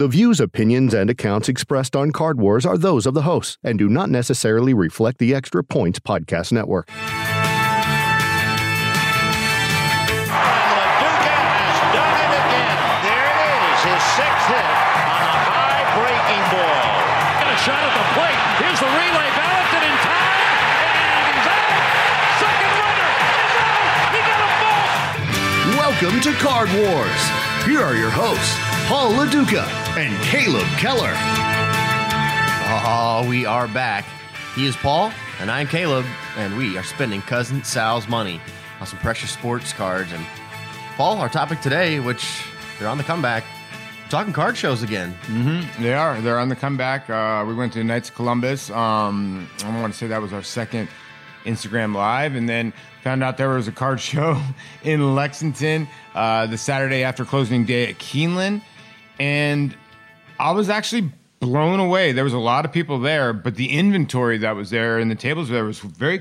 The views, opinions, and accounts expressed on Card Wars are those of the hosts and do not necessarily reflect the Extra Points Podcast Network. And Lo Duca has done it again. There it is, his sixth hit on a high breaking ball. Got a shot at the plate. Here's the relay. Valentin in time. And he's out. Second runner is out. He got a ball. Welcome to Card Wars. Here are your hosts, Paul Lo Duca and Caleb Keller. Oh, we are back. He is Paul, and I'm Caleb, and we are spending Cousin Sal's money on some precious sports cards. And Paul, our topic today, which they're on the comeback, talking card shows again. They are. They're on the comeback. Uh, we went to Knights of Columbus. Um, I want to say that was our second Instagram live, and then found out there was a card show in Lexington uh, the Saturday after closing day at Keeneland, and I was actually blown away. There was a lot of people there, but the inventory that was there and the tables there was very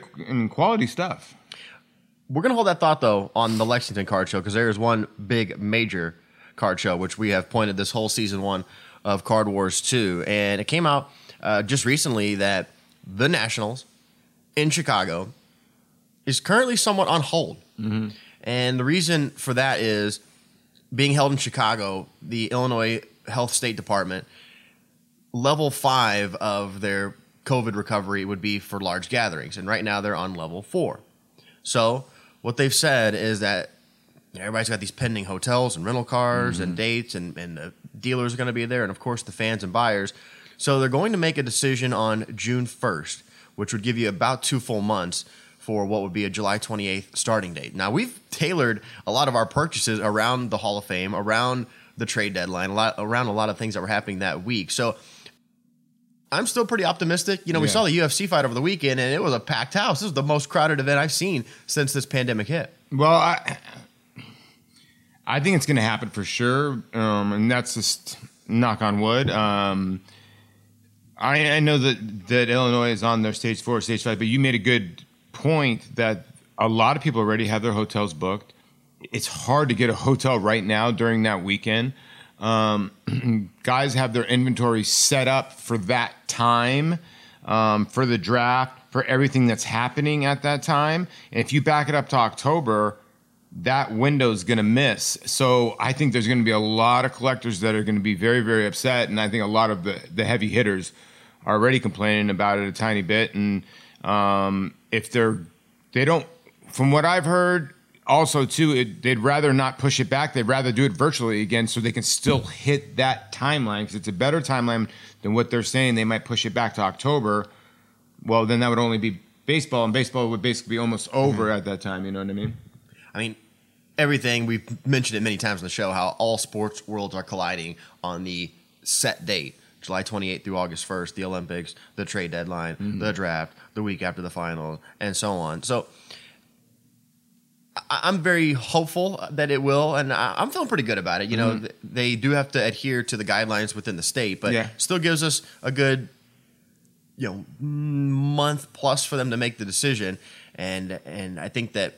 quality stuff. We're going to hold that thought, though, on the Lexington card show because there is one big major card show, which we have pointed this whole season one of Card Wars 2. And it came out uh, just recently that the Nationals in Chicago is currently somewhat on hold. And the reason for that is being held in Chicago, the Illinois Health State Department, level five of their COVID recovery would be for large gatherings. And right now they're on level four. So what they've said is that everybody's got these pending hotels and rental cars and mm-hmm. dates, and, and the dealers are going to be there, and of course the fans and buyers. So they're going to make a decision on June 1st, which would give you about two full months for what would be a July 28th starting date. Now we've tailored a lot of our purchases around the Hall of Fame, around the trade deadline, a lot around a lot of things that were happening that week. So I'm still pretty optimistic. You know, we Yeah. saw the UFC fight over the weekend, and it was a packed house. This is the most crowded event I've seen since this pandemic hit. Well, I, I think it's going to happen for sure, um, and that's just knock on wood. Um, I, I know that that Illinois is on their stage four, stage five, but you made a good point that a lot of people already have their hotels booked. It's hard to get a hotel right now during that weekend. Um, guys have their inventory set up for that time, um, for the draft, for everything that's happening at that time. And if you back it up to October, that window is going to miss. So I think there's going to be a lot of collectors that are going to be very, very upset. And I think a lot of the, the heavy hitters are already complaining about it a tiny bit. And um, if they're, they don't, from what I've heard, also too, it, they'd rather not push it back. They'd rather do it virtually again, so they can still hit that timeline because it's a better timeline than what they're saying. They might push it back to October. Well, then that would only be baseball, and baseball would basically be almost mm-hmm. over at that time. You know what I mean? I mean, everything we've mentioned it many times on the show how all sports worlds are colliding on the set date. July 28th through August 1st, the Olympics, the trade deadline, mm-hmm. the draft, the week after the final, and so on. So I'm very hopeful that it will, and I'm feeling pretty good about it. You know, mm-hmm. th- they do have to adhere to the guidelines within the state, but Yeah. still gives us a good, you know, month plus for them to make the decision. And and I think that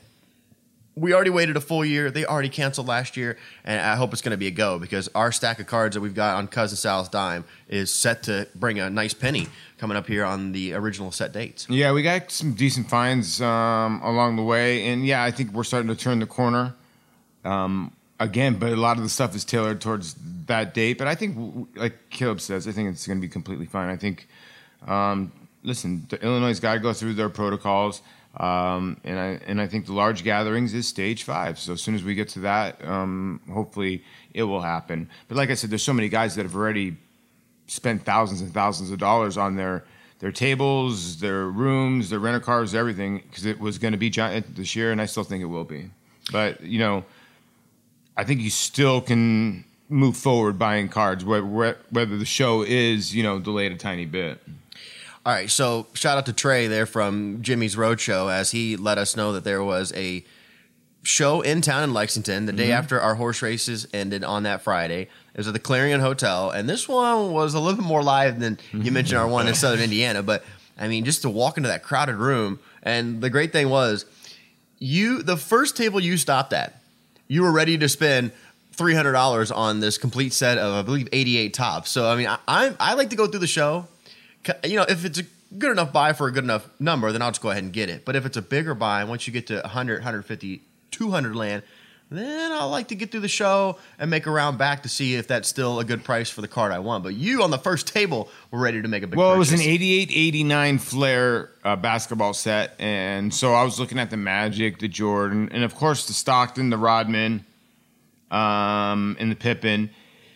we already waited a full year. They already canceled last year, and I hope it's going to be a go because our stack of cards that we've got on Cousin Sal's dime is set to bring a nice penny coming up here on the original set dates. Yeah, we got some decent finds um, along the way, and yeah, I think we're starting to turn the corner. Um, again, but a lot of the stuff is tailored towards that date. But I think, like Caleb says, I think it's going to be completely fine. I think, um, listen, the Illinois got to go through their protocols, um, and I and I think the large gatherings is stage five. So as soon as we get to that, um, hopefully it will happen. But like I said, there's so many guys that have already spent thousands and thousands of dollars on their their tables, their rooms, their rental cars, everything, because it was going to be giant this year, and I still think it will be. But you know, I think you still can move forward buying cards, whe- whe- whether the show is you know delayed a tiny bit. All right, so shout out to Trey there from Jimmy's Roadshow as he let us know that there was a show in town in Lexington the day mm-hmm. after our horse races ended on that Friday. It was at the Clarion Hotel, and this one was a little bit more live than you mm-hmm. mentioned our one in Southern Indiana. But I mean, just to walk into that crowded room, and the great thing was, you the first table you stopped at, you were ready to spend three hundred dollars on this complete set of I believe eighty eight Topps. So I mean, I, I I like to go through the show. You know, if it's a good enough buy for a good enough number, then I'll just go ahead and get it. But if it's a bigger buy, once you get to 100, 150, 200 land, then I like to get through the show and make a round back to see if that's still a good price for the card I want. But you on the first table were ready to make a big. Well, it was an purchase. 88 89 Fleer uh, basketball set. And so I was looking at the Magic, the Jordan, and of course the Stockton, the Rodman, um, and the Pippen.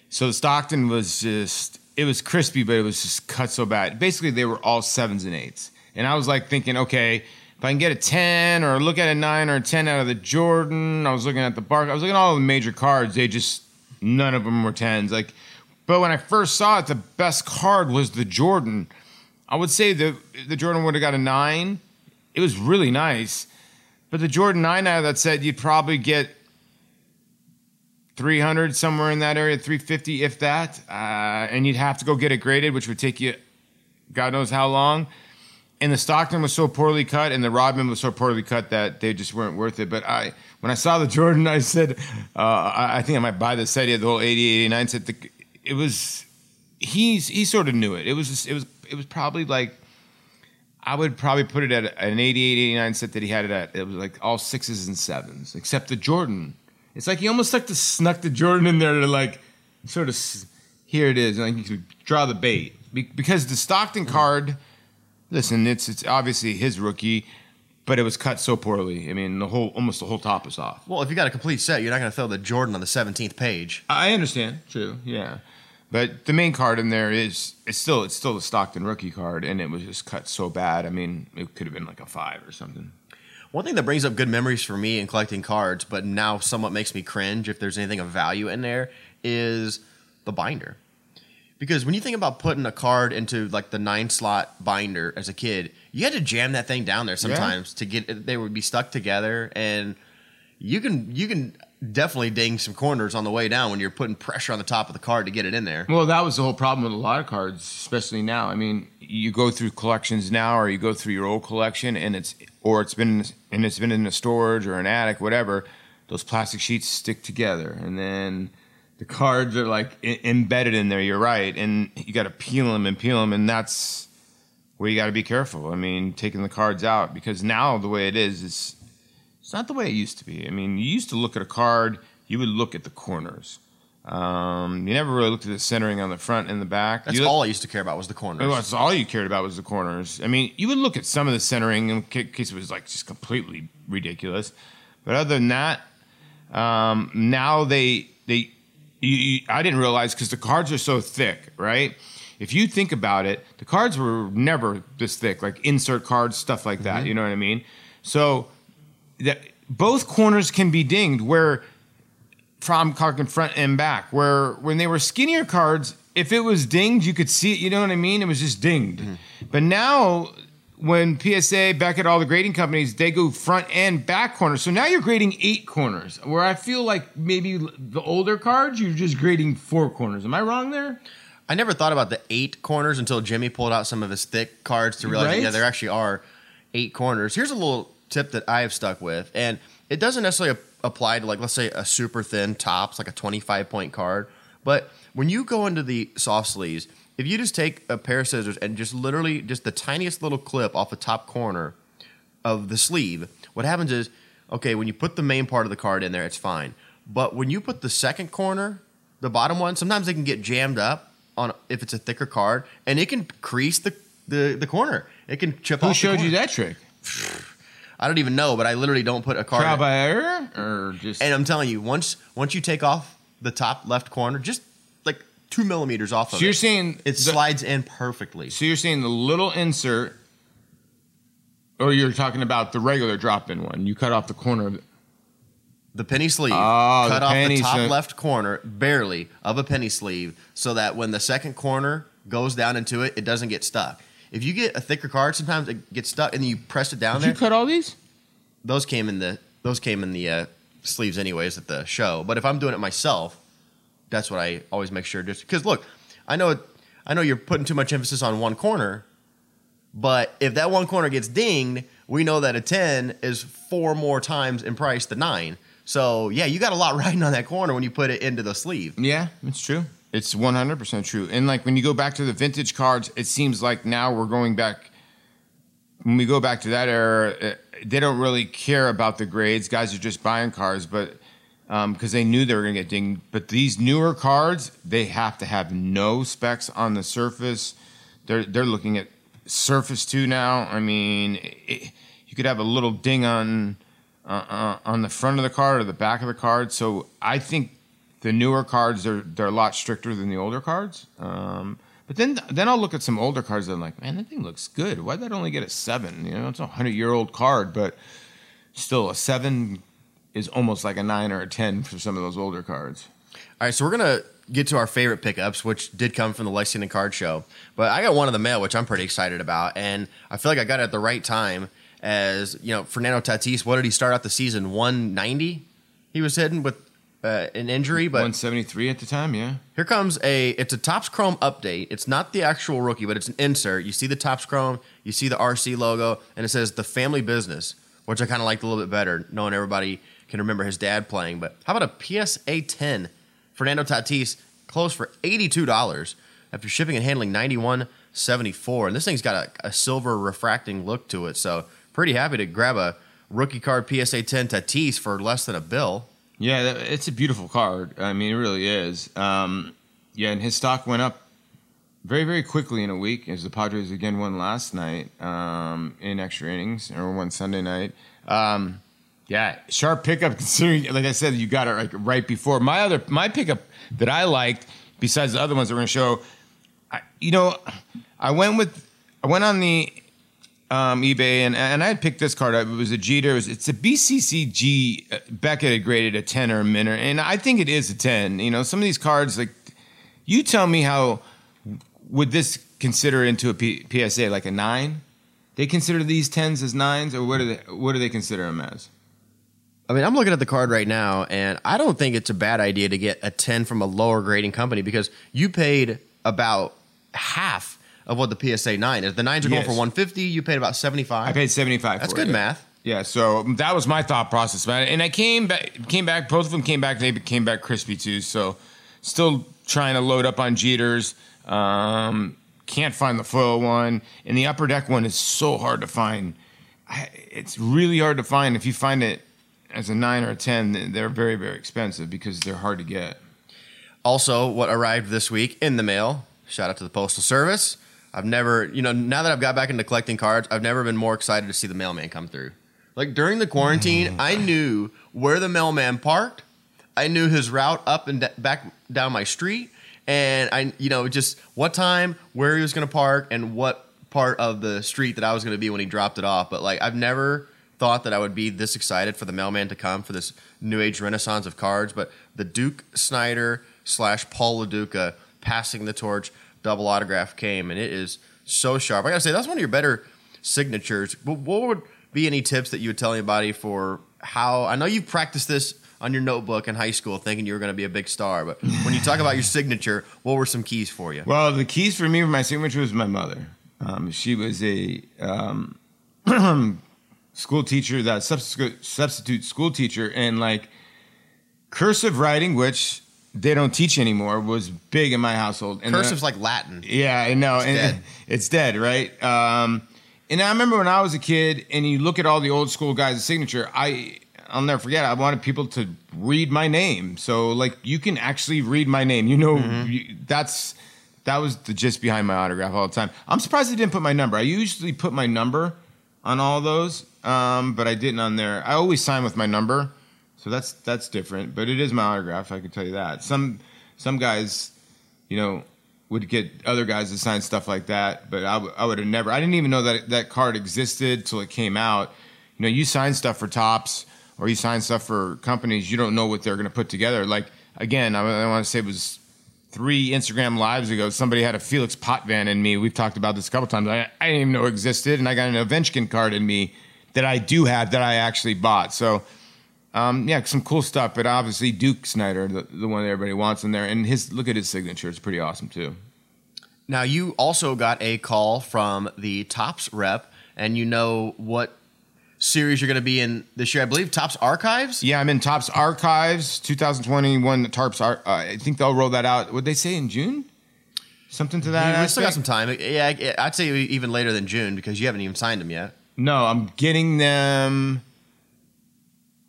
So the Stockton was just, it was crispy, but it was just cut so bad. Basically, they were all sevens and eights. And I was like thinking, okay, if I can get a 10 or look at a 9 or a 10 out of the Jordan, I was looking at the Bark, I was looking at all the major cards. They just, none of them were 10s. Like, but when I first saw it, the best card was the Jordan. I would say the the Jordan would have got a nine. It was really nice, but the Jordan nine out of that set, you'd probably get three hundred somewhere in that area, three fifty if that, uh, and you'd have to go get it graded, which would take you, God knows how long. And the Stockton was so poorly cut, and the Rodman was so poorly cut that they just weren't worth it. But I, when I saw the Jordan, I said, uh, I, I think I might buy the set. He had the whole 88, 89 set. The, it was he's he sort of knew it. It was it was it was probably like I would probably put it at an 88, 89 set that he had it at. It was like all sixes and sevens, except the Jordan. It's like he almost like to snuck the Jordan in there to like sort of here it is, like you could draw the bait Be- because the Stockton card. Listen, it's it's obviously his rookie, but it was cut so poorly. I mean, the whole almost the whole top is off. Well, if you got a complete set, you're not going to throw the Jordan on the 17th page. I understand. True. Yeah. But the main card in there is it's still it's still the Stockton rookie card, and it was just cut so bad. I mean, it could have been like a five or something. One thing that brings up good memories for me in collecting cards, but now somewhat makes me cringe if there's anything of value in there, is the binder. Because when you think about putting a card into like the nine slot binder as a kid, you had to jam that thing down there sometimes to get they would be stuck together, and you can you can definitely ding some corners on the way down when you're putting pressure on the top of the card to get it in there. Well, that was the whole problem with a lot of cards, especially now. I mean, you go through collections now, or you go through your old collection, and it's or it's been and it's been in a storage or an attic, whatever. Those plastic sheets stick together, and then the cards are like I- embedded in there. You're right, and you got to peel them and peel them, and that's where you got to be careful. I mean, taking the cards out because now the way it is, it's it's not the way it used to be. I mean, you used to look at a card, you would look at the corners. Um, you never really looked at the centering on the front and the back. That's you all I used to care about was the corners. That's all you cared about was the corners. I mean, you would look at some of the centering in case it was like just completely ridiculous, but other than that, um, now they they you, you, I didn't realize because the cards are so thick, right? If you think about it, the cards were never this thick, like insert cards, stuff like that. You know what I mean? So that both corners can be dinged. Where from talking front and back. Where when they were skinnier cards, if it was dinged, you could see it. You know what I mean? It was just dinged. Mm-hmm. But now, when PSA back at all the grading companies, they go front and back corners. So now you're grading eight corners. Where I feel like maybe the older cards, you're just grading four corners. Am I wrong there? I never thought about the eight corners until Jimmy pulled out some of his thick cards to realize, that, Right? yeah, there actually are eight corners. Here's a little tip that I have stuck with, and it doesn't necessarily apply to like let's say a super thin Topps, like a 25 point card. But when you go into the soft sleeves, if you just take a pair of scissors and just literally just the tiniest little clip off the top corner of the sleeve, what happens is, okay, when you put the main part of the card in there, it's fine. But when you put the second corner, the bottom one, sometimes they can get jammed up on if it's a thicker card, and it can crease the the, the corner. It can chip Who showed you that trick? I don't even know, but I literally don't put a by error, or just and I'm telling you, once once you take off the top left corner, just like two millimeters off of so you're seeing it the- slides in perfectly. So you're seeing the little insert, or you're talking about the regular drop-in one? You cut off the corner of it. The penny sleeve, Oh, cut the off the top sleeve. left corner, barely of a penny sleeve, so that when the second corner goes down into it, it doesn't get stuck. If you get a thicker card, sometimes it gets stuck, and then you press it down there. Did you cut all these? those came in the those came in the uh, sleeves anyways at the show. But if I'm doing it myself, that's what I always make sure. Just because look, I know I know you're putting too much emphasis on one corner, but if that one corner gets dinged, we know that a ten is four more times in price than nine. So yeah, you got a lot riding on that corner when you put it into the sleeve. Yeah, it's true. It's 100% true. And like when you go back to the vintage cards, it seems like now we're going back. When we go back to that era, uh, they don't really care about the grades. Guys are just buying cars, but because they knew they were going to get dinged. But these newer cards, they have to have no specs on the surface. They're they're looking at Surface Two now. I mean, it, you could have a little ding on uh, uh, on the front of the card or the back of the card. So I think the newer cards are they're a lot stricter than the older cards. Um, but then then I'll look at some older cards and I'm like, man, that thing looks good. Why'd that only get a seven? You know, it's a hundred year old card, but still a seven is almost like a nine or a ten for some of those older cards. All right, so we're gonna get to our favorite pickups, which did come from the Lexington Card Show. But I got one in the mail, which I'm pretty excited about, and I feel like I got it at the right time. As you know, Fernando Tatis, what did he start out the season? 190. He was hitting with uh, an injury, but 173 at the time, yeah. here comes a. It's a Topps Chrome update. It's not the actual rookie, but it's an insert. You see the Topps Chrome, you see the RC logo, and it says the family business, which I kind of liked a little bit better, knowing everybody can remember his dad playing. But how about a PSA 10? Fernando Tatis closed for $82 after shipping and handling 91.74, and this thing's got a, a silver refracting look to it. So pretty happy to grab a rookie card PSA 10 Tatis for less than a bill. Yeah, it's a beautiful card. I mean, it really is. Um, yeah, and his stock went up very, very quickly in a week as the Padres again won last night um, in extra innings or won Sunday night. Um, yeah, sharp pickup considering, like I said, you got it like right before my other my pickup that I liked besides the other ones that we're gonna show. I, you know, I went with I went on the um, eBay and and I had picked this card up. It was a Jeter. It was, it's a BCCG. uh, Beckett had graded a ten or a minor, and I think it is a ten. You know, some of these cards like you tell me how would this consider into a P- PSA like a nine? They consider these tens as nines, or what do they what do they consider them as? I mean, I'm looking at the card right now, and I don't think it's a bad idea to get a 10 from a lower grading company because you paid about half of what the PSA 9 is. The 9s are going Yes. for 150, you paid about 75. I paid seventy five. That's for good it. math. Yeah, so that was my thought process, man. And I came back, came back. Both of them came back. They came back crispy too. So, still trying to load up on Jeters. Um, can't find the foil one, and the upper deck one is so hard to find. It's really hard to find. If you find it as a nine or a ten, they're very, very expensive because they're hard to get. Also, what arrived this week in the mail, shout out to the Postal Service. I've never, you know, now that I've got back into collecting cards, I've never been more excited to see the mailman come through. Like during the quarantine, mm. I knew where the mailman parked. I knew his route up and d- back down my street, and I, you know, just what time, where he was going to park, and what part of the street that I was going to be when he dropped it off. But like, I've never thought that I would be this excited for the mailman to come for this new age renaissance of cards. But the Duke Snider slash Paul Lo Duca passing the torch double autograph came, and it is so sharp. I gotta say, that's one of your better signatures. What what would be any tips that you would tell anybody for how? I know you've practiced this on your notebook in high school, thinking you were going to be a big star, but when you talk about your signature, what were some keys for you? Well, the keys for me for my signature was my mother. Um, she was a um, school teacher, that substitute substitute school teacher, and like cursive writing, which they don't teach anymore, was big in my household. And Cursive's then- like Latin. yeah, I know. and dead. It's dead, right? Um, and I remember when I was a kid, and you look at all the old school guys' signature. I I'll never forget. I wanted people to read my name, so like you can actually read my name. You know, you, that's that was the gist behind my autograph all the time. I'm surprised they didn't put my number. I usually put my number on all those, um, but I didn't on there. I always sign with my number, so that's that's different. But it is my autograph. I can tell you that. Some some guys, you know, would get other guys to sign stuff like that, but I, w- I would have never. I didn't even know that that card existed till it came out. You know, you sign stuff for Topps or you sign stuff for companies. You don't know what they're going to put together. Like again, I, I want to say it was three Instagram lives ago. Somebody had a Felix Potvin in me. We've talked about this a couple times. I, I didn't even know existed, and I got an Ovechkin card in me that I do have that I actually bought. So. Um, yeah, some cool stuff, but obviously Duke Snider, the, the one that everybody wants in there, and his look at his signature; it's pretty awesome too. Now, you also got a call from the Topps rep, and you know what series you're going to be in this year. I believe Topps Archives. Yeah, I'm in Topps Archives 2021. Topps, Ar- uh, I think they'll roll that out. Would they say in June? Something to that. Yeah, we still got some time. Yeah, I'd say even later than June because you haven't even signed them yet. No, I'm getting them.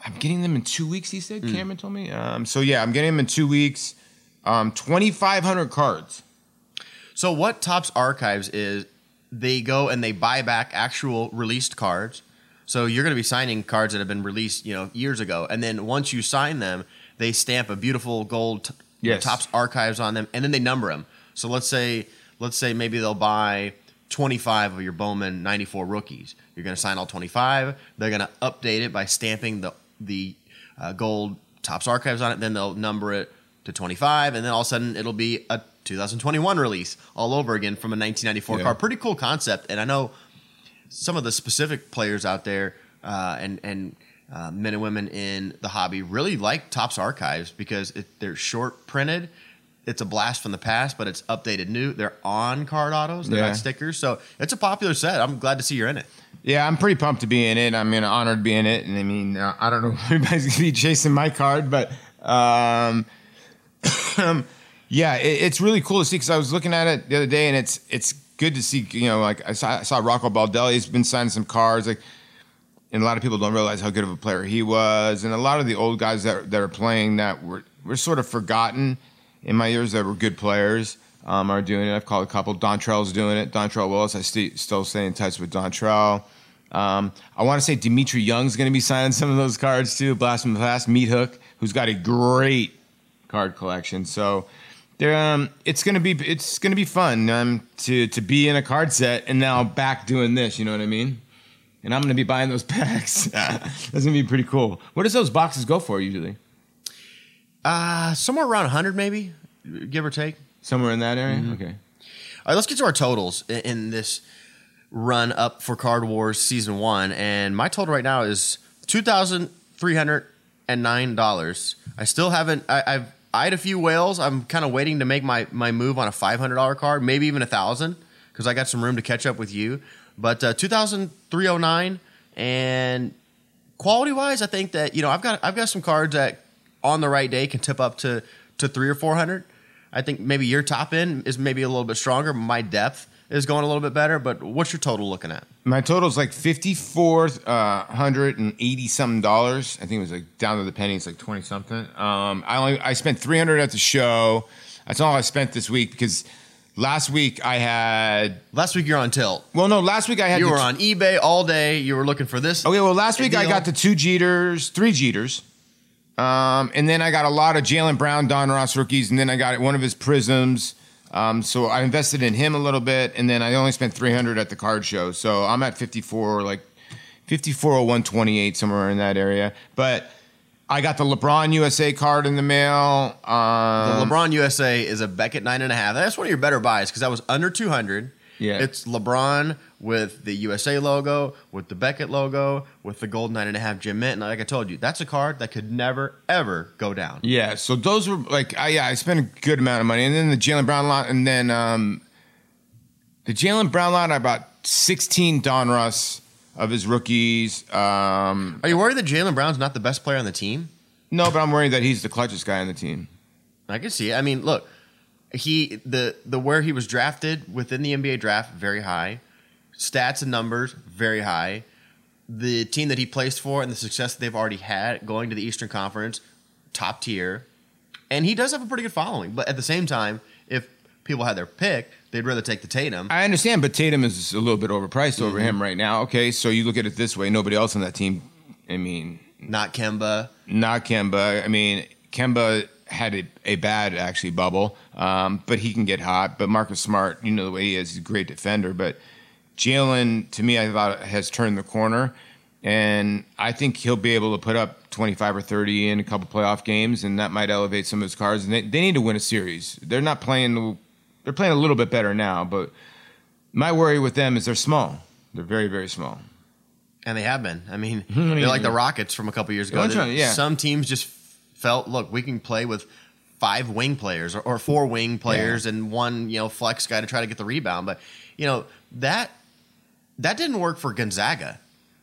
I'm getting them in two weeks. He said. Cameron told me. Um, so yeah, I'm getting them in two weeks. Um, 2,500 cards. So what Topps Archives is, they go and they buy back actual released cards. So you're going to be signing cards that have been released, you know, years ago, and then once you sign them, they stamp a beautiful gold Yes. Topps Archives on them, and then they number them. So let's say, let's say maybe they'll buy 25 of your Bowman 94 rookies. You're going to sign all 25. They're going to update it by stamping the the uh, gold Topps Archives on it. Then they'll number it to 25, and then all of a sudden it'll be a 2021 release all over again from a 1994 Yeah. card. Pretty cool concept, and I know some of the specific players out there uh, and and uh, men and women in the hobby really like Topps Archives because it, they're short printed. It's a blast from the past, but it's updated new. They're on card autos. They're Yeah. not stickers, so it's a popular set. I'm glad to see you're in it. Yeah, I'm pretty pumped to be in it. I'm mean, honored to be in it, and I mean, uh, I don't know if everybody's gonna be chasing my card, but um, yeah, it, it's really cool to see because I was looking at it the other day, and it's it's good to see. You know, like I saw, I saw Rocco Baldelli has been signing some cards, like, and a lot of people don't realize how good of a player he was, and a lot of the old guys that that are playing that were were sort of forgotten in my years that were good players. Um, are doing it. I've called a couple. Dontrelle's doing it. Dontrelle Willis. I st- still stay in touch with Dontrelle. Um, I want to say Dmitri Young's going to be signing some of those cards too. Blast from the past, Meat Hook, who's got a great card collection. So um, it's gonna be it's gonna be fun um, to to be in a card set and now back doing this. You know what I mean? And I'm gonna be buying those packs. That's gonna be pretty cool. What does those boxes go for usually? Uh, somewhere around 100 maybe, give or take. Somewhere in that area. Okay. All right, let's get to our totals in, in this run up for Card Wars Season 1. And my total right now is $2,309. I still haven't, I, I've eyed a few whales. I'm kind of waiting to make my, my move on a $500 card, maybe even a 1000 because I got some room to catch up with you. But uh, 2,309 and quality wise, I think that, you know, I've got, I've got some cards that on the right day can tip up to, to three or 400. I think maybe your top end is maybe a little bit stronger. My depth is going a little bit better. But what's your total looking at? My total is like fifty four hundred and eighty something dollars. I think it was like down to the penny. It's like twenty something. Um, I only I spent three hundred at the show. That's all I spent this week because last week I had. Last week you're on tilt. Well, no, last week I had. You were t- on eBay all day. You were looking for this. Okay, well, last week I got the two Jeters, three Jeters. Um, and then I got a lot of Jaylen Brown, Donruss rookies, and then I got one of his Prizms. Um, so I invested in him a little bit, and then I only spent 300 at the card show. So I'm at 54, like 540128, somewhere in that area. But I got the LeBron USA card in the mail. The Um, LeBron USA is a Beckett nine and a half. That's one of your better buys because that was under two hundred. Yeah. it's LeBron with the USA logo, with the Beckett logo, with the gold nine and a half Gem Mint. And like I told you, that's a card that could never ever go down. Yeah, so those were like, I, yeah, I spent a good amount of money, and then the Jaylen Brown lot, and then um, the Jaylen Brown lot, I bought sixteen Donruss of his rookies. Um, Are you worried that Jaylen Brown's not the best player on the team? no, but I'm worried that he's the clutchest guy on the team. I can see. it. I mean, look, he the the where he was drafted within the NBA draft very high, stats and numbers very high. The team that he placed for and the success that they've already had going to the Eastern Conference, top tier, and he does have a pretty good following. But at the same time, if people had their pick, they'd rather take the Tatum. I understand, but Tatum is a little bit overpriced over mm-hmm. him right now. Okay, so you look at it this way: nobody else on that team. I mean, not Kemba. not Kemba. I mean, Kemba had a, a bad actually bubble, um, but he can get hot. But Marcus Smart, you know the way he is, he's a great defender. But Jaylen, to me, I thought has turned the corner, and I think he'll be able to put up twenty five or thirty in a couple playoff games, and that might elevate some of his cards. And they, they need to win a series. They're not playing. They're playing a little bit better now, but my worry with them is they're small. They're very very small. And they have been. I mean, they're like the Rockets from a couple years ago. Right, yeah. Some teams just felt, look, we can play with five wing players or, or four wing players and one, you know, flex guy to try to get the rebound. But you know that that didn't work for Gonzaga.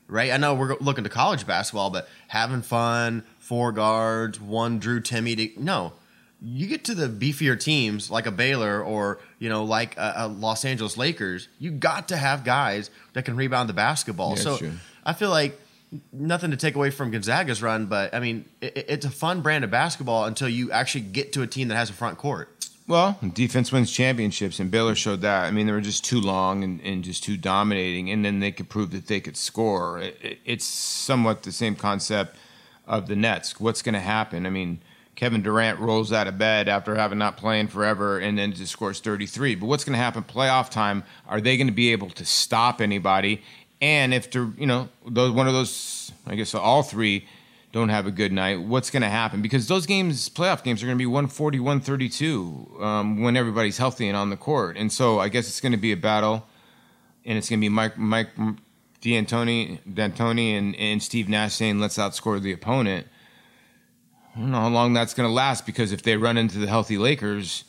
right? I know we're looking to college basketball, but having fun, four guards, one Drew Timme. To, no, you get to the beefier teams like a Baylor or you know like a, a Los Angeles Lakers. You got to have guys that can rebound the basketball. Yeah, so. I feel like nothing to take away from Gonzaga's run, but I mean it, it's a fun brand of basketball until you actually get to a team that has a front court. Well, defense wins championships, and Baylor showed that. I mean, they were just too long and, and just too dominating, and then they could prove that they could score. It, it, it's somewhat the same concept of the Nets. What's going to happen? I mean, Kevin Durant rolls out of bed after having not playing forever, and then just scores 33. But what's going to happen playoff time? Are they going to be able to stop anybody? And if they're, you know, those, one of those, I guess all three don't have a good night, what's going to happen? Because those games, playoff games, are going to be 140, 132 um, when everybody's healthy and on the court. And so I guess it's going to be a battle, and it's going to be Mike, Mike D'Antoni, D'Antoni and, and Steve Nash saying, let's outscore the opponent. I don't know how long that's going to last because if they run into the healthy Lakers,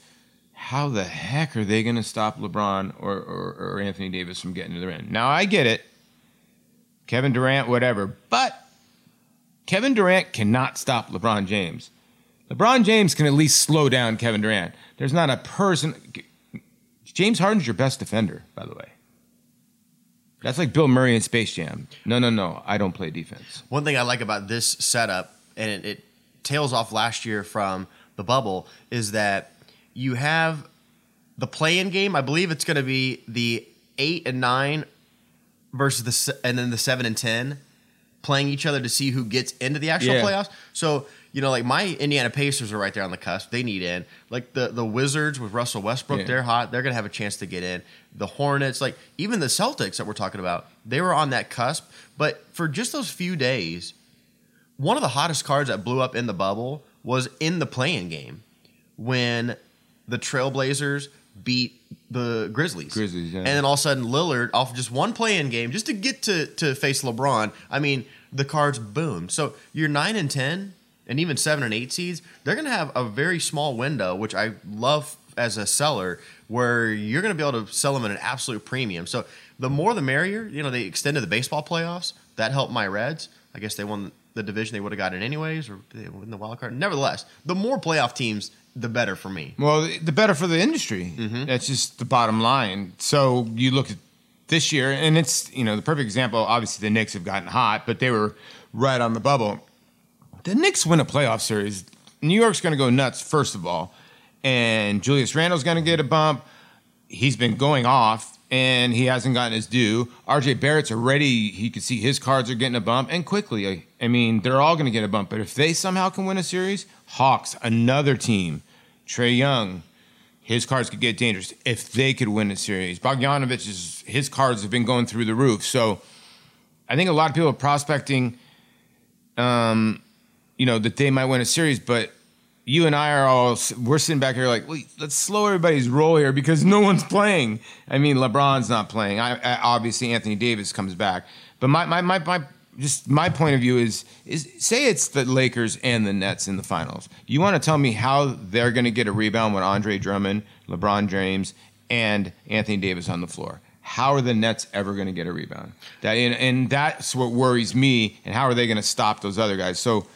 how the heck are they going to stop LeBron or, or, or Anthony Davis from getting to the rim? Now, I get it. Kevin Durant, whatever. But Kevin Durant cannot stop LeBron James. LeBron James can at least slow down Kevin Durant. There's not a person. James Harden's your best defender, by the way. That's like Bill Murray in Space Jam. No, no, no. I don't play defense. One thing I like about this setup, and it, it tails off last year from the bubble, is that you have the play-in game. I believe it's going to be the eight and nine versus the and then the seven and ten playing each other to see who gets into the actual Yeah. playoffs. So you know, like my Indiana Pacers are right there on the cusp. They need in. Like the the Wizards with Russell Westbrook, Yeah. they're hot. They're gonna have a chance to get in. The Hornets, like even the Celtics that we're talking about, they were on that cusp. But for just those few days, one of the hottest cards that blew up in the bubble was in the playing game when the Trailblazers beat the Grizzlies. Grizzlies, yeah. And then all of a sudden Lillard off just one playing game just to get to to face LeBron. I mean, the cards boom. So you're nine and ten and even seven and eight seeds, they're gonna have a very small window, which I love as a seller, where you're gonna be able to sell them at an absolute premium. So the more the merrier. You know, they extended the baseball playoffs. That helped my Reds. I guess they won the division they would have gotten anyways, or they win the wild card. Nevertheless, the more playoff teams, the better for me. Well, the better for the industry. Mm-hmm. That's just the bottom line. So you look at this year, and it's you know the perfect example. Obviously, the Knicks have gotten hot, but they were right on the bubble. The Knicks win a playoff series. New York's going to go nuts first of all, and Julius Randle's going to get a bump. He's been going off, and he hasn't gotten his due. RJ Barrett's already. He could see his cards are getting a bump, and quickly. I, mean, they're all going to get a bump. But if they somehow can win a series, Hawks, another team, Trae Young, his cards could get dangerous if they could win a series. Bogdanovich is his cards have been going through the roof. So I think a lot of people are prospecting, um, you know, that they might win a series, but you and I are all we're sitting back here like, let's slow everybody's roll here because no one's playing. I mean, LeBron's not playing. I, I obviously Anthony Davis comes back, but my my my, my just my point of view is is say it's the Lakers and the Nets in the finals. You want to tell me how they're going to get a rebound with Andre Drummond, LeBron James, and Anthony Davis on the floor? How are the Nets ever going to get a rebound? That and, and that's what worries me. And how are they going to stop those other guys? So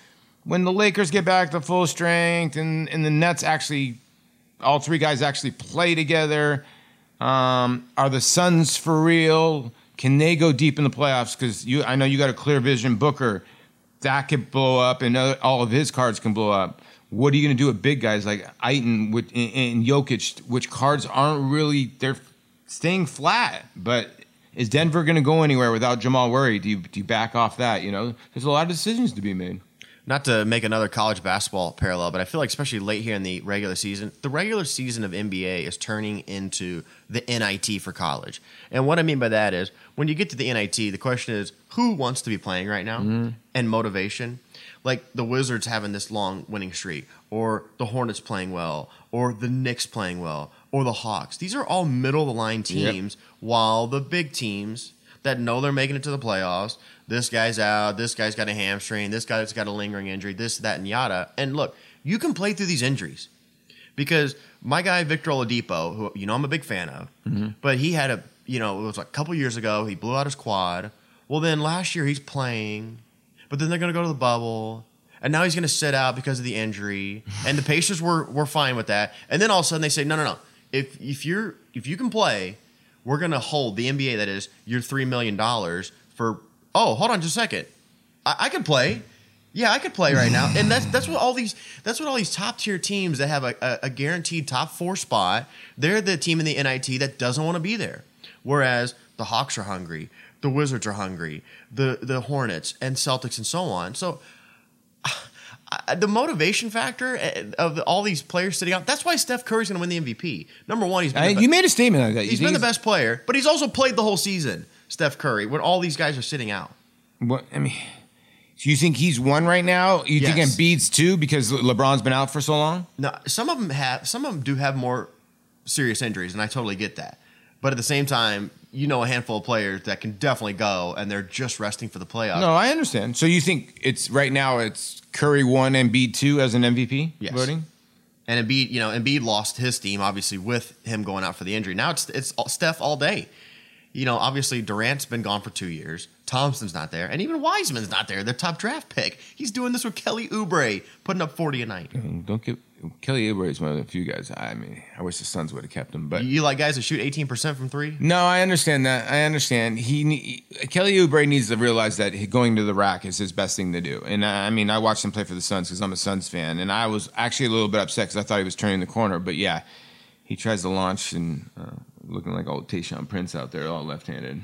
when the Lakers get back to full strength and, and the Nets actually, all three guys actually play together, um, are the Suns for real? Can they go deep in the playoffs? Because you, I know you got a clear vision Booker. That could blow up, and other- all of his cards can blow up. What are you going to do with big guys like Ayton with, and, and Jokic, which cards aren't really they're staying flat? But is Denver going to go anywhere without Jamal Murray? Do you do you back off that? You know, there's a lot of decisions to be made. Not to make another college basketball parallel, but I feel like especially late here in the regular season, the regular season of NBA is turning into the NIT for college. And what I mean by that is when you get to the NIT, the question is who wants to be playing right now mm-hmm. and motivation. Like the Wizards having this long winning streak, or the Hornets playing well, or the Knicks playing well, or the Hawks. These are all middle of the line Yep. teams, while the big teams that know they're making it to the playoffs. This guy's out. This guy's got a hamstring. This guy's got a lingering injury. This, that, and yada. And look, you can play through these injuries because my guy Victor Oladipo, who you know I'm a big fan of, mm-hmm. but he had a you know it was like a couple years ago he blew out his quad, Well, then last year he's playing, but then they're going to go to the bubble. And now he's going to sit out because of the injury. And the Pacers were, were fine with that. And then all of a sudden they say, no, no, no. If, if, you're, if you can play, we're going to hold the NBA, that is, your $3 million for, oh, hold on just a second. I, I could play. Yeah, I could play right now, and that's that's what all these that's what all these top tier teams that have a, a, a guaranteed top four spot. They're the team in the NIT that doesn't want to be there. Whereas the Hawks are hungry, the Wizards are hungry, the the Hornets and Celtics and so on. So the motivation factor eh, of all these players sitting out. That's why Steph Curry's going to win the MVP. Number one, he's been I- the you made a statement like that. You he's think been the best player, but he's also played the whole season. Steph Curry, when all these guys are sitting out. What, I mean, so you think he's one right now? You think Yes. Embiid's two because LeBron's been out for so long? No, some of them have, some of them do have more serious injuries, and I totally get that. But at the same time, you know a handful of players that can definitely go, and they're just resting for the playoffs. No, I understand. So you think it's right now it's Curry one and Embiid two as an MVP Yes. voting? And Embiid, you know, Embiid lost his team obviously with him going out for the injury. Now it's it's Steph all day. You know, obviously Durant's been gone for two years. Thompson's not there, and even Wiseman's not there. Their top draft pick. He's doing this with Kelly Oubre, putting up forty a night. Don't give Kelly Oubre is one of the few guys. I mean, I wish the Suns would have kept him, but You like guys that shoot eighteen percent from three? no, I understand that. I understand. He ne- Kelly Oubre needs to realize that going to the rack is his best thing to do. And I I mean, I watched him play for the Suns because I'm a Suns fan, and I was actually a little bit upset because I thought he was turning the corner. But yeah, he tries to launch and uh, looking like old Tayshaun Prince out there, all left-handed.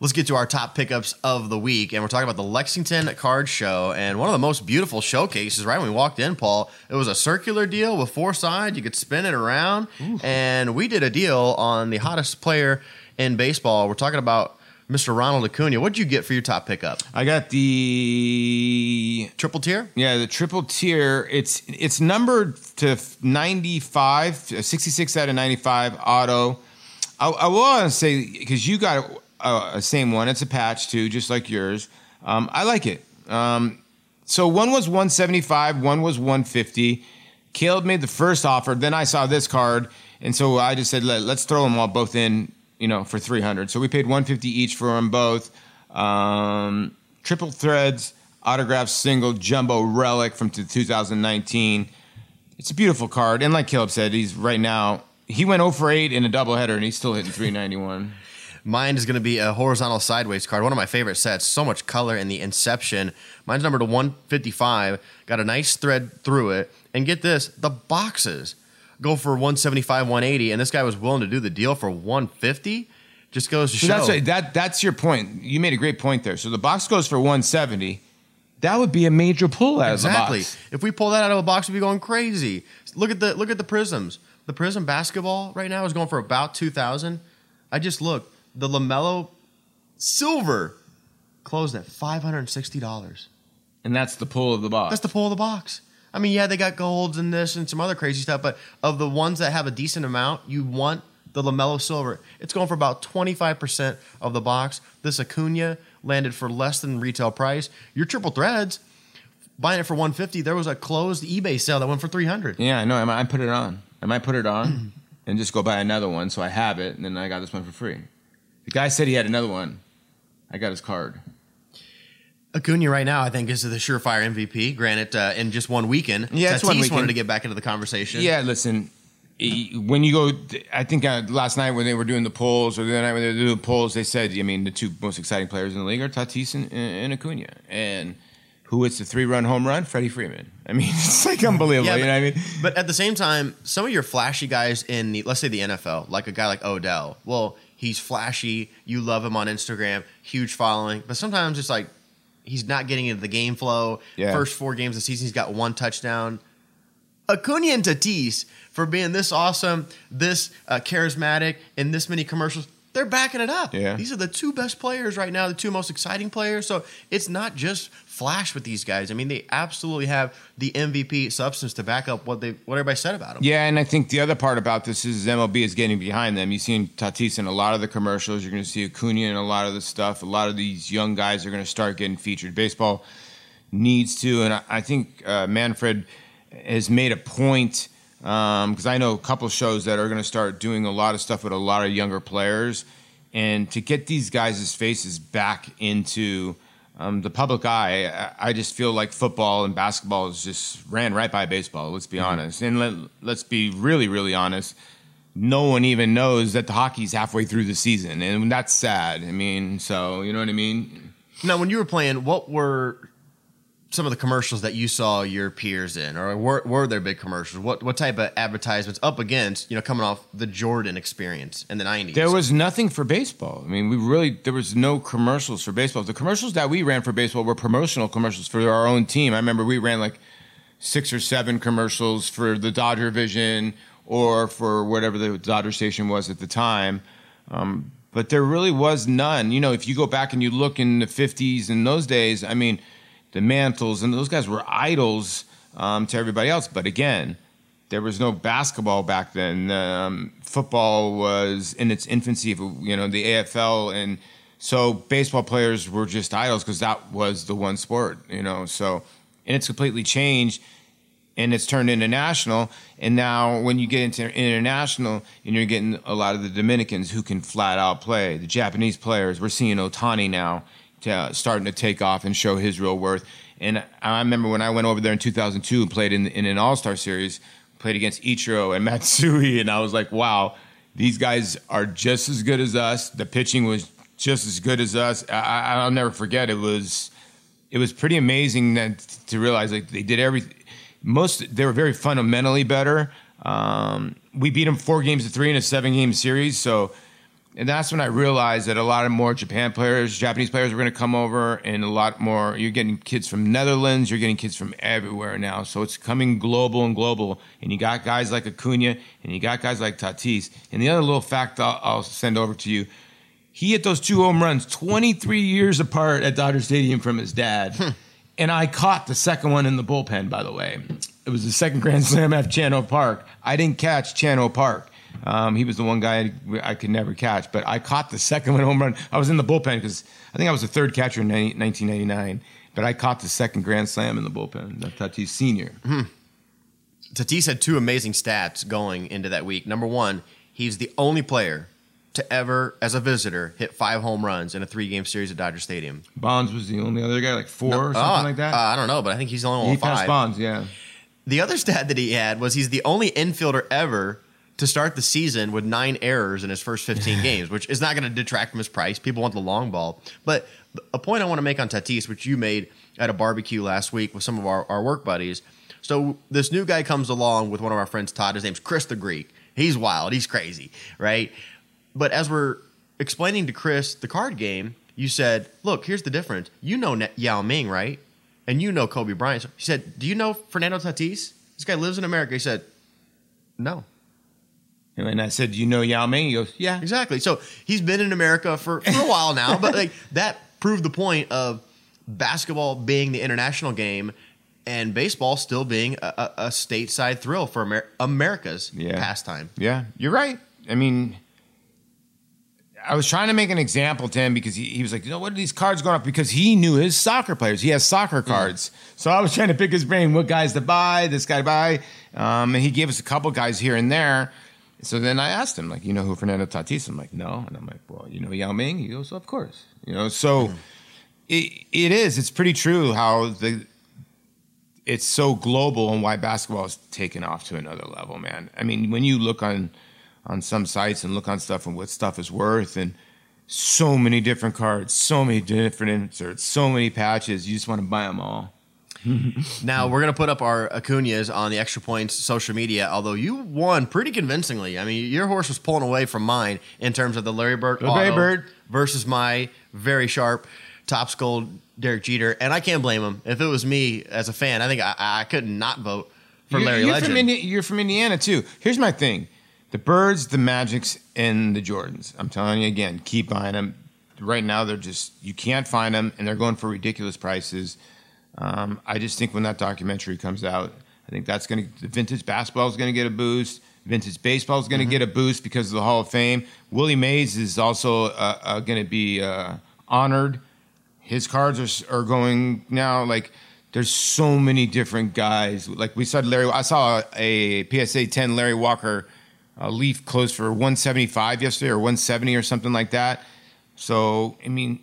Let's get to our top pickups of the week, and we're talking about the Lexington Card Show, and one of the most beautiful showcases. Right when we walked in, Paul, it was a circular deal with four sides. You could spin it around, and we did a deal on the hottest player in baseball. We're talking about Mr. Ronald Acuna. What'd you get for your top pickup? I got the Triple tier? Yeah, the triple tier. It's it's numbered to 95, 66 out of 95 auto. I, I want to say because you got a same one. It's a patch too, just like yours. Um, I like it. Um, so one was 175, one was 150. Caleb made the first offer. Then I saw this card, and so I just said, Let, let's throw them all both in, you know, for 300. So we paid 150 each for them both. Um, triple threads, autograph single, jumbo relic from t- 2019. It's a beautiful card, and like Caleb said, he's right now. He went 0 for 8 in a doubleheader, and he's still hitting 391. Mine is going to be a horizontal sideways card. One of my favorite sets. So much color in the Inception. Mine's numbered to 155. Got a nice thread through it. And get this the boxes go for 175, 180. And this guy was willing to do the deal for 150. Just goes to So show. that's what- that that's your point. You made a great point there. So the box goes for 170. That would be a major pull out exactly. of the box. If we pull that out of a box, we'd be going crazy. Look at the look at the Prizms. The Prizm basketball right now is going for about 2000. I just looked. The LaMelo silver closed at $560. And that's the pull of the box. That's the pull of the box. I mean, yeah, they got golds and this and some other crazy stuff, but of the ones that have a decent amount, you want the LaMelo Silver. It's going for about 25% of the box. This Acuna landed for less than retail price. Your triple threads, buying it for 150 there was a closed eBay sale that went for 300 yeah, I know. I might I put it on. I might put it on and just go buy another one so I have it, and then I got this one for free. The guy said he had another one. I got his card. Acuna right now, I think, is the surefire MVP. Granted, uh, in just one weekend. Yeah, it's Tatis one wanted to get back into the conversation. Yeah, listen. e- When you go, I think uh, last night when they were doing the polls, or the night when they were doing the polls, they said, I mean, the two most exciting players in the league are Tatis and, and Acuna, and who hits the three-run home run? Freddie Freeman. I mean, it's like unbelievable. Yeah, you know what I mean? But at the same time, some of your flashy guys in the let's say the NFL, like a guy like Odell, well, he's flashy. You love him on Instagram, huge following. But sometimes it's like he's not getting into the game flow. Yeah. First four games of the season, he's got one touchdown. Acuna and Tatis for being this awesome, this uh, charismatic, and this many commercials. They're backing it up. Yeah. These are the two best players right now, the two most exciting players. So it's not just flash with these guys. I mean, they absolutely have the MVP substance to back up what they what everybody said about them. Yeah, and I think the other part about this is MLB is getting behind them. You've seen Tatis in a lot of the commercials. You're going to see Acuna in a lot of the stuff. A lot of these young guys are going to start getting featured. Baseball needs to, and I, think uh, Manfred has made a point because I know a couple shows that are going to start doing a lot of stuff with a lot of younger players. and to get these guys' faces back into um, the public eye, I, just feel like football and basketball is just ran right by baseball. Let's be honest, and let, let's be really, really honest. No one even knows that the hockey's halfway through the season, and that's sad. I mean, so you know what I mean? Now, when you were playing, what were some of the commercials that you saw your peers in, or were, were there big commercials? What what type of advertisements up against? You know, coming off the Jordan experience in the nineties. There was nothing for baseball. I mean, we really there was no commercials for baseball. The commercials that we ran for baseball were promotional commercials for our own team. I remember we ran like six or seven commercials for the Dodger Vision or for whatever the Dodger station was at the time. Um, but there really was none. You know, if you go back and you look in the 50s and those days, I mean, the Mantles and those guys were idols um, to everybody else. But again, there was no basketball back then. Um, football was in its infancy, you know, the AFL. And so baseball players were just idols because that was the one sport, you know. So, and it's completely changed and it's turned international. And now, when you get into international, and you're getting a lot of the Dominicans who can flat out play, the Japanese players. We're seeing Ohtani now to, uh, starting to take off and show his real worth. And I remember when I went over there in 2002 and played in, in an All Star series, played against Ichiro and Matsui, and I was like, wow, these guys are just as good as us. The pitching was just as good as us. I, I'll never forget. It was it was pretty amazing that, to realize like they did everything most they were very fundamentally better. Um, we beat them four games to three in a seven game series. So, and that's when I realized that a lot of more Japan players, Japanese players, were going to come over, and a lot more. You're getting kids from Netherlands, you're getting kids from everywhere now. So it's coming global and global. And you got guys like Acuna, and you got guys like Tatis. And the other little fact I'll, I'll send over to you. He hit those two home runs 23 years apart at Dodger Stadium from his dad. Hmm. And I caught the second one in the bullpen, by the way. It was the second Grand Slam at Chan Ho Park. I didn't catch Chan Ho Park. Um, he was the one guy I, I could never catch, but I caught the second one home run. I was in the bullpen because I think I was the third catcher in 90, 1999, but I caught the second Grand Slam in the bullpen. Tatis Senior. Tatis had two amazing stats going into that week. Number one, he's the only player to ever, as a visitor, hit five home runs in a three-game series at Dodger Stadium. Bonds was the only other guy, like four or something Uh, like that. uh, I don't know, but I think he's the only one he passed five. Bonds, yeah. The other stat that he had was he's the only infielder ever to start the season with nine errors in his first 15 games, which is not going to detract from his price. People want the long ball. But a point I want to make on Tatis, which you made at a barbecue last week with some of our, our work buddies. So this new guy comes along with one of our friends, Todd. His name's Chris the Greek. He's wild. He's crazy, right? But as we're explaining to Chris the card game, you said, look, here's the difference. You know Yao Ming, right? And you know Kobe Bryant. So he said, do you know Fernando Tatis? This guy lives in America. He said, no. And I said, "You know Yao Ming?" He goes, "Yeah." Exactly. So he's been in America for, for a while now, but like that proved the point of basketball being the international game and baseball still being a, a, a stateside thrill for Amer- America's Yeah. pastime. Yeah, you're right. I mean, I was trying to make an example to him because he, he was like, you know, what are these cards going up? Because he knew his soccer players. He has soccer cards. So I was trying to pick his brain, what guys to buy, this guy to buy. Um, and he gave us a couple guys here and there. So then I asked him, like, you know who Fernando Tatis? I'm like, no. And I'm like, well, you know Yao Ming? He goes, of course. You know, so hmm. it, it is. It's pretty true how the it's so global and why basketball is taken off to another level, man. I mean, when you look on on some sites and look on stuff and what stuff is worth and so many different cards, so many different inserts, so many patches, you just want to buy them all. Now we're gonna put up our Acuna's on the extra points social media. Although you won pretty convincingly. I mean, your horse was pulling away from mine in terms of the Larry Bird, Larry Bird. versus my very sharp top skull Derek Jeter, and I can't blame him. If it was me as a fan, I think I, I could not vote for you're, Larry you're Legend. From Indi- you're from Indiana too. Here's my thing: the Birds, the Magics, and the Jordans. I'm telling you again, keep buying them. Right now, they're just you can't find them, and they're going for ridiculous prices. Um, I just think when that documentary comes out, I think that's going to the vintage basketball is going to get a boost. Vintage baseball is going to Mm-hmm. get a boost because of the Hall of Fame. Willie Mays is also uh, uh, going to be uh, honored. His cards are, are going now. Like there's so many different guys. Like we saw Larry. I saw a PSA 10 Larry Walker Uh, Leaf closed for 175 yesterday or 170 or something like that. So, I mean,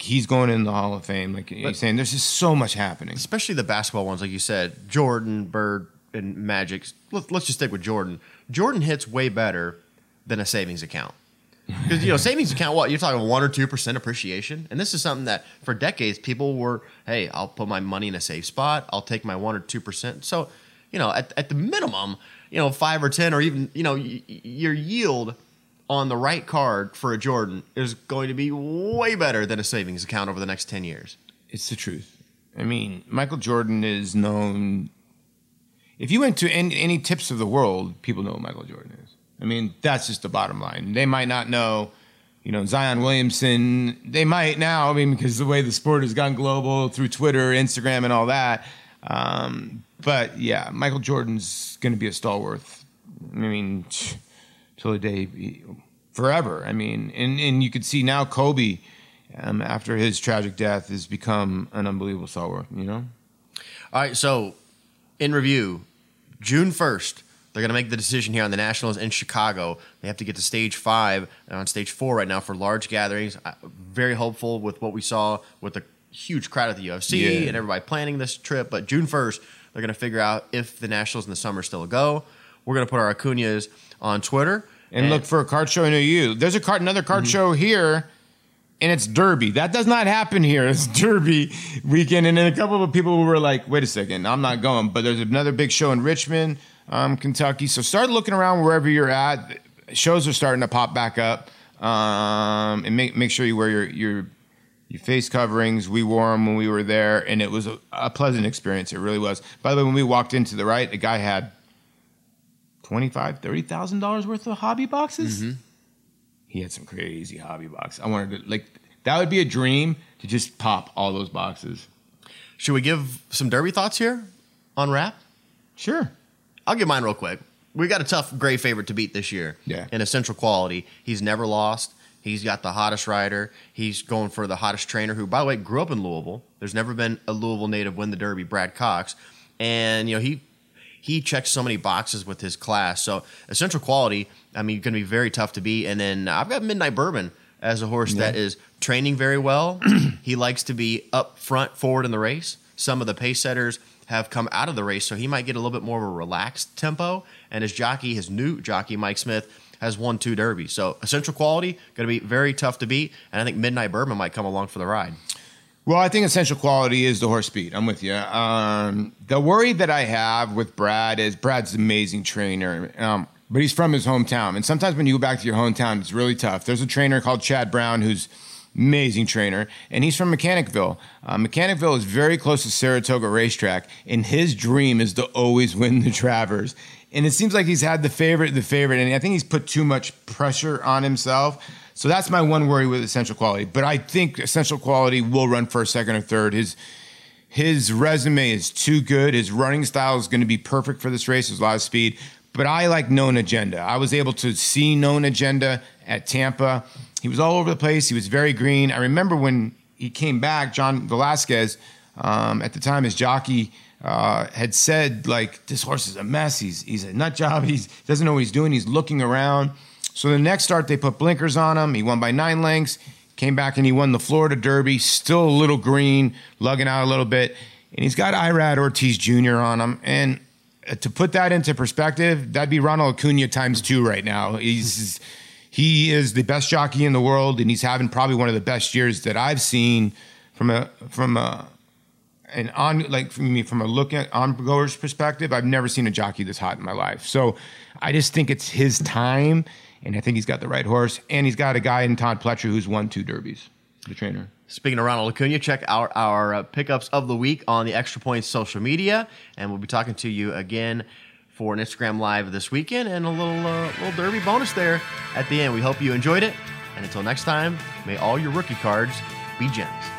he's going in the Hall of Fame. Like you're saying, there's just so much happening. especially the basketball ones, like you said, Jordan, Bird, and Magic. Let, let's just stick with Jordan. Jordan hits way better than a savings account. Because you know, savings account, what you're talking one or two percent appreciation, and this is something that for decades people were, hey, I'll put my money in a safe spot, I'll take my one or two percent. So, you know, at, at the minimum, you know, five or ten, or even you know, y- your yield on the right card for a Jordan is going to be way better than a savings account over the next ten years. It's the truth. I mean, Michael Jordan is known. If you went to any, any tips of the world, people know who Michael Jordan is. I mean, that's just the bottom line. They might not know, you know, Zion Williamson. They might now, I mean, because the way the sport has gone global through Twitter, Instagram, and all that. Um, but yeah, Michael Jordan's going to be a stalwart. I mean, till the day, forever. I mean, and, and you could see now Kobe, um, after his tragic death, has become an unbelievable stalwart, you know? All right, so in review, June 1st, they're going to make the decision here on the Nationals in Chicago. They have to get to stage five and on stage four right now for large gatherings. Very hopeful with what we saw with the huge crowd at the UFC Yeah. and everybody planning this trip. But June 1st, they're going to figure out if the Nationals in the summer still go. We're going to put our Acunas on Twitter. And, look for a card show near you. There's a card, another card show here, and it's Derby. That does not happen here. It's Derby weekend, and then a couple of people were like, "Wait a second, I'm not going." But there's another big show in Richmond, um, Kentucky. So start looking around wherever you're at. Shows are starting to pop back up, um, and make make sure you wear your your your face coverings. We wore them when we were there, and it was a, a pleasant experience. It really was. By the way, when we walked into the right, the guy had twenty-five, thirty thousand dollars worth of hobby boxes. Mm-hmm. He had some crazy hobby boxes. I wanted to like that would be a dream to just pop all those boxes. Should we give some Derby thoughts here on rap? Sure. I'll give mine real quick. We got a tough gray favorite to beat this year. Yeah. In essential quality, he's never lost. He's got the hottest rider. He's going for the hottest trainer, who, by the way, grew up in Louisville. There's never been a Louisville native win the Derby, Brad Cox, and you know he he checks so many boxes with his class. So essential quality, I mean, going to be very tough to beat. And then I've got Midnight Bourbon as a horse that is training very well. he likes to be up front, forward in the race. Some of the pace setters have come out of the race, so he might get a little bit more of a relaxed tempo. And his jockey, his new jockey, Mike Smith, has won two derbies. So essential quality, going to be very tough to beat. And I think Midnight Bourbon might come along for the ride. Well, I think essential quality is the horse speed. I'm with you. Um, the worry that I have with Brad is Brad's an amazing trainer, um, but he's from his hometown. And sometimes when you go back to your hometown, it's really tough. There's a trainer called Chad Brown who's amazing trainer, and he's from Mechanicville. Uh, Mechanicville is very close to Saratoga Racetrack, and his dream is to always win the Travers. And it seems like he's had the favorite, the favorite, and I think he's put too much pressure on himself. So that's my one worry with essential quality. But I think essential quality will run first, second, or third. His his resume is too good. His running style is going to be perfect for this race. There's a lot of speed. But I like known agenda. I was able to see known agenda at Tampa. He was all over the place. He was very green. I remember when he came back, John Velazquez, um, at the time, his jockey uh, had said, like, this horse is a mess. He's he's a nut job. He doesn't know what he's doing. He's looking around. So the next start, they put blinkers on him. He won by nine lengths. Came back and he won the Florida Derby. Still a little green, lugging out a little bit. And he's got Irad Ortiz Jr. on him. And uh, to put that into perspective, that'd be Ronald Acuna times two right now. He's he is the best jockey in the world, and he's having probably one of the best years that I've seen from a from a an on like from me from a look at ongoer's perspective. I've never seen a jockey this hot in my life. So I just think it's his time, and I think he's got the right horse, and he's got a guy in Todd Pletcher who's won two derbies, the trainer. Speaking of Ronald Acuna, check out our uh, pickups of the week on the Extra Points social media, and we'll be talking to you again for an Instagram live this weekend and a little uh, little derby bonus there at the end. We hope you enjoyed it, and until next time, may all your rookie cards be gems.